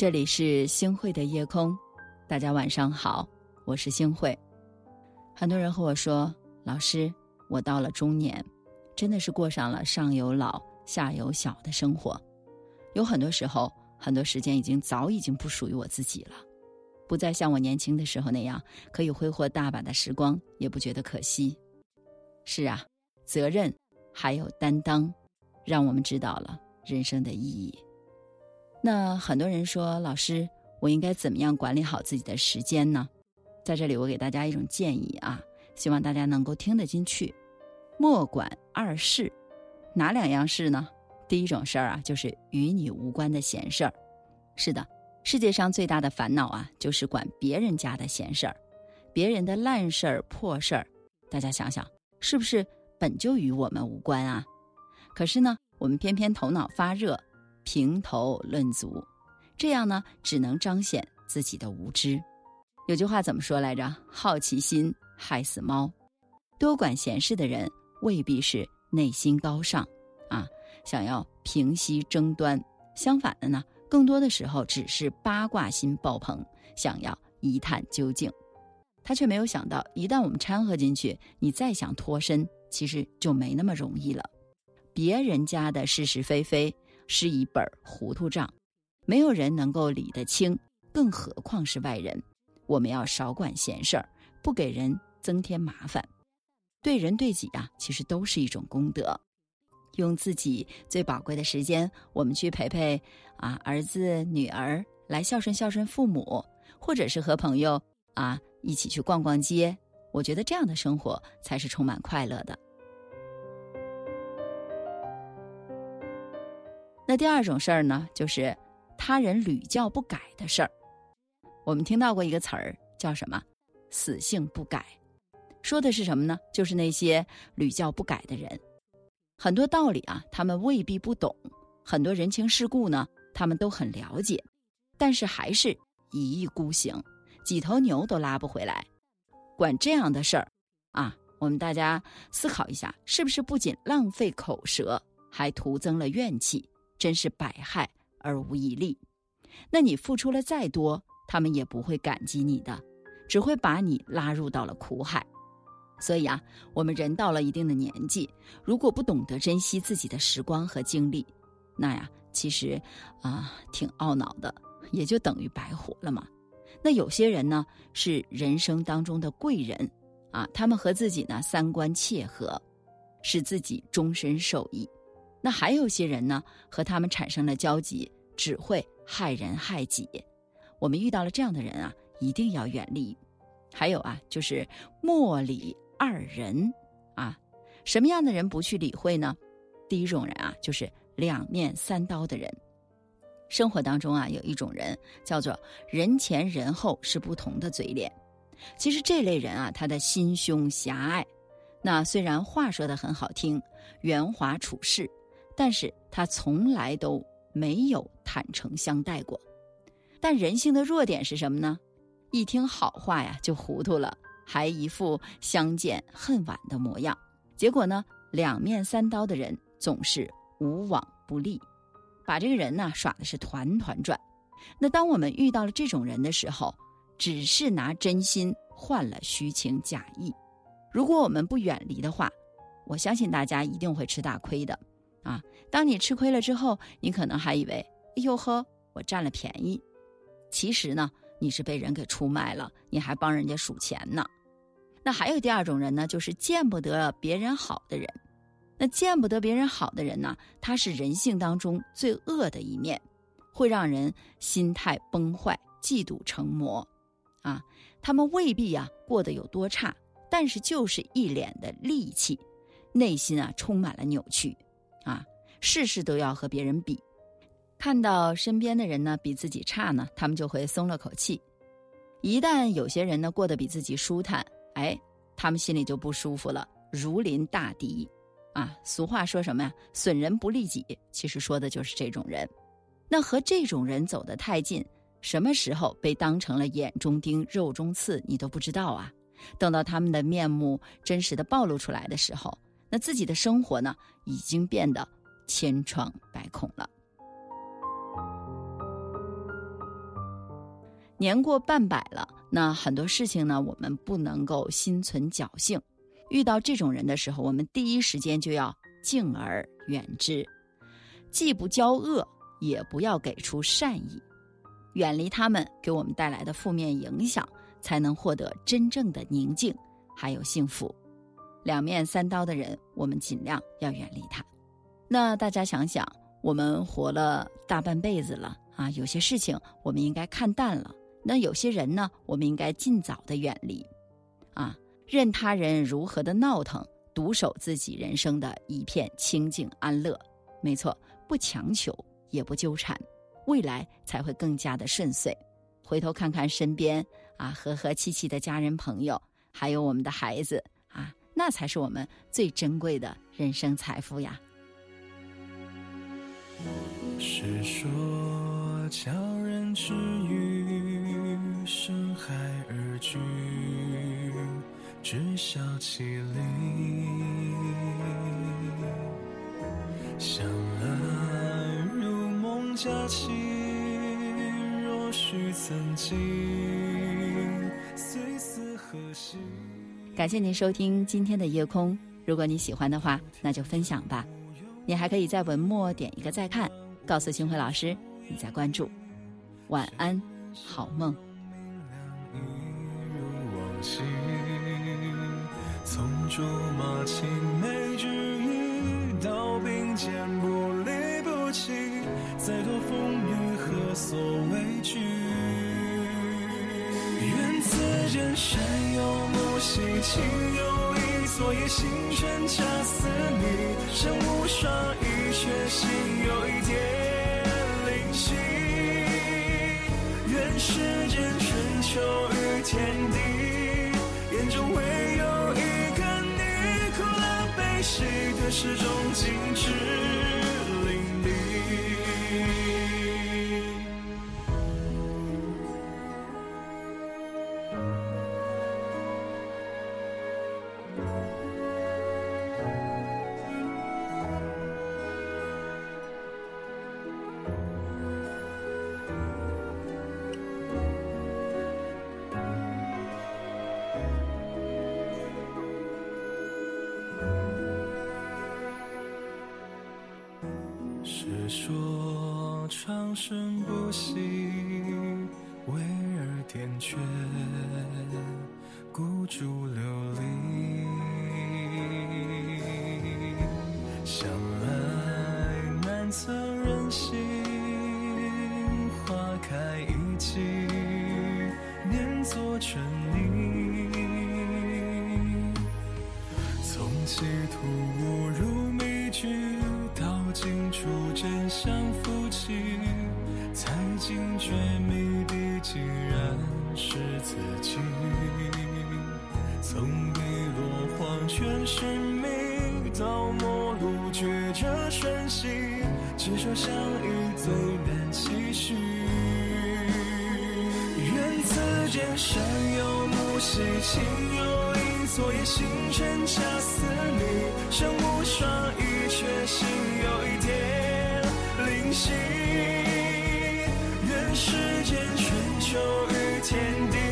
这里是星汇的夜空，大家晚上好，我是星汇。很多人和我说，老师，我到了中年，真的是过上了上有老下有小的生活，有很多时候，很多时间已经早已经不属于我自己了，不再像我年轻的时候那样可以挥霍大把的时光，也不觉得可惜。是啊，责任还有担当，让我们知道了人生的意义。那很多人说，老师，我应该怎么样管理好自己的时间呢？在这里，我给大家一种建议啊，希望大家能够听得进去。莫管二事，哪两样事呢？第一种事儿啊，就是与你无关的闲事儿。是的，世界上最大的烦恼啊，就是管别人家的闲事儿，别人的烂事儿、破事儿。大家想想，是不是本就与我们无关啊？可是呢，我们偏偏头脑发热。评头论足，这样呢，只能彰显自己的无知。有句话怎么说来着？好奇心害死猫。多管闲事的人未必是内心高尚啊，想要平息争端。相反的呢，更多的时候只是八卦心爆棚，想要一探究竟。他却没有想到，一旦我们掺和进去，你再想脱身，其实就没那么容易了。别人家的是是非非。是一本糊涂账，没有人能够理得清，更何况是外人。我们要少管闲事儿，不给人增添麻烦。对人对己啊，其实都是一种功德。用自己最宝贵的时间，我们去陪陪啊儿子女儿，来孝顺孝顺父母，或者是和朋友啊一起去逛逛街。我觉得这样的生活才是充满快乐的。那第二种事儿呢，就是他人屡教不改的事儿。我们听到过一个词儿叫什么？死性不改，说的是什么呢？就是那些屡教不改的人。很多道理啊，他们未必不懂；很多人情世故呢，他们都很了解，但是还是一意孤行，几头牛都拉不回来。管这样的事儿啊，我们大家思考一下，是不是不仅浪费口舌，还徒增了怨气？真是百害而无一利，那你付出了再多，他们也不会感激你的，只会把你拉入到了苦海。所以啊，我们人到了一定的年纪，如果不懂得珍惜自己的时光和精力，那呀，其实啊，挺懊恼的，也就等于白活了嘛。那有些人呢，是人生当中的贵人啊，他们和自己呢三观切合，使自己终身受益。那还有些人呢，和他们产生了交集，只会害人害己。我们遇到了这样的人啊，一定要远离。还有啊，就是莫理二人啊，什么样的人不去理会呢？第一种人啊，就是两面三刀的人。生活当中啊，有一种人叫做人前人后是不同的嘴脸。其实这类人啊，他的心胸狭隘。那虽然话说的很好听，圆滑处事。但是他从来都没有坦诚相待过，但人性的弱点是什么呢？一听好话呀就糊涂了，还一副相见恨晚的模样。结果呢，两面三刀的人总是无往不利，把这个人呢耍的是团团转。那当我们遇到了这种人的时候，只是拿真心换了虚情假意。如果我们不远离的话，我相信大家一定会吃大亏的。啊，当你吃亏了之后，你可能还以为，哎呦呵，我占了便宜。其实呢，你是被人给出卖了，你还帮人家数钱呢。那还有第二种人呢，就是见不得别人好的人。那见不得别人好的人呢，他是人性当中最恶的一面，会让人心态崩坏、嫉妒成魔。啊，他们未必呀过得有多差，但是就是一脸的戾气，内心啊充满了扭曲。啊，事事都要和别人比，看到身边的人呢比自己差呢，他们就会松了口气。一旦有些人呢过得比自己舒坦，哎，他们心里就不舒服了，如临大敌。啊，俗话说什么呀？损人不利己，其实说的就是这种人。那和这种人走得太近，什么时候被当成了眼中钉、肉中刺，你都不知道啊。等到他们的面目真实的暴露出来的时候。那自己的生活呢，已经变得千疮百孔了。年过半百了，那很多事情呢，我们不能够心存侥幸。遇到这种人的时候，我们第一时间就要敬而远之，既不交恶，也不要给出善意，远离他们给我们带来的负面影响，才能获得真正的宁静，还有幸福。两面三刀的人，我们尽量要远离他。那大家想想，我们活了大半辈子了啊，有些事情我们应该看淡了。那有些人呢，我们应该尽早的远离，啊，任他人如何的闹腾，独守自己人生的一片清静安乐。没错，不强求，也不纠缠，未来才会更加的顺遂。回头看看身边啊，和和气气的家人朋友，还有我们的孩子，那才是我们最珍贵的人生财富呀。是说叫人治愈。深海而居，知晓其理。想来如梦佳期，若许曾经，虽死何惜。感谢您收听今天的夜空。如果你喜欢的话，那就分享吧。你还可以在文末点一个再看，告诉清辉老师你在关注。晚安，好梦。从竹马青梅之意到并肩不离不弃，再多风雨何所畏惧？愿此间山有木兮情有意，昨夜星辰恰似你，身无双翼却心有一点灵犀。愿世间春秋与天地。眼中唯有一个你，苦乐悲喜的始终静止。说长生不息，为尔点缀，孤烛流离。向来难测人心，花开一季，念作春泥。从歧途才惊觉谜底竟然是自己。从碧落黄泉寻觅到陌路抉择瞬息，执手相依最难期许。愿此间山有木兮情有意，昨夜星辰恰似你，身无双翼却心有一点灵犀。世间春秋与天地，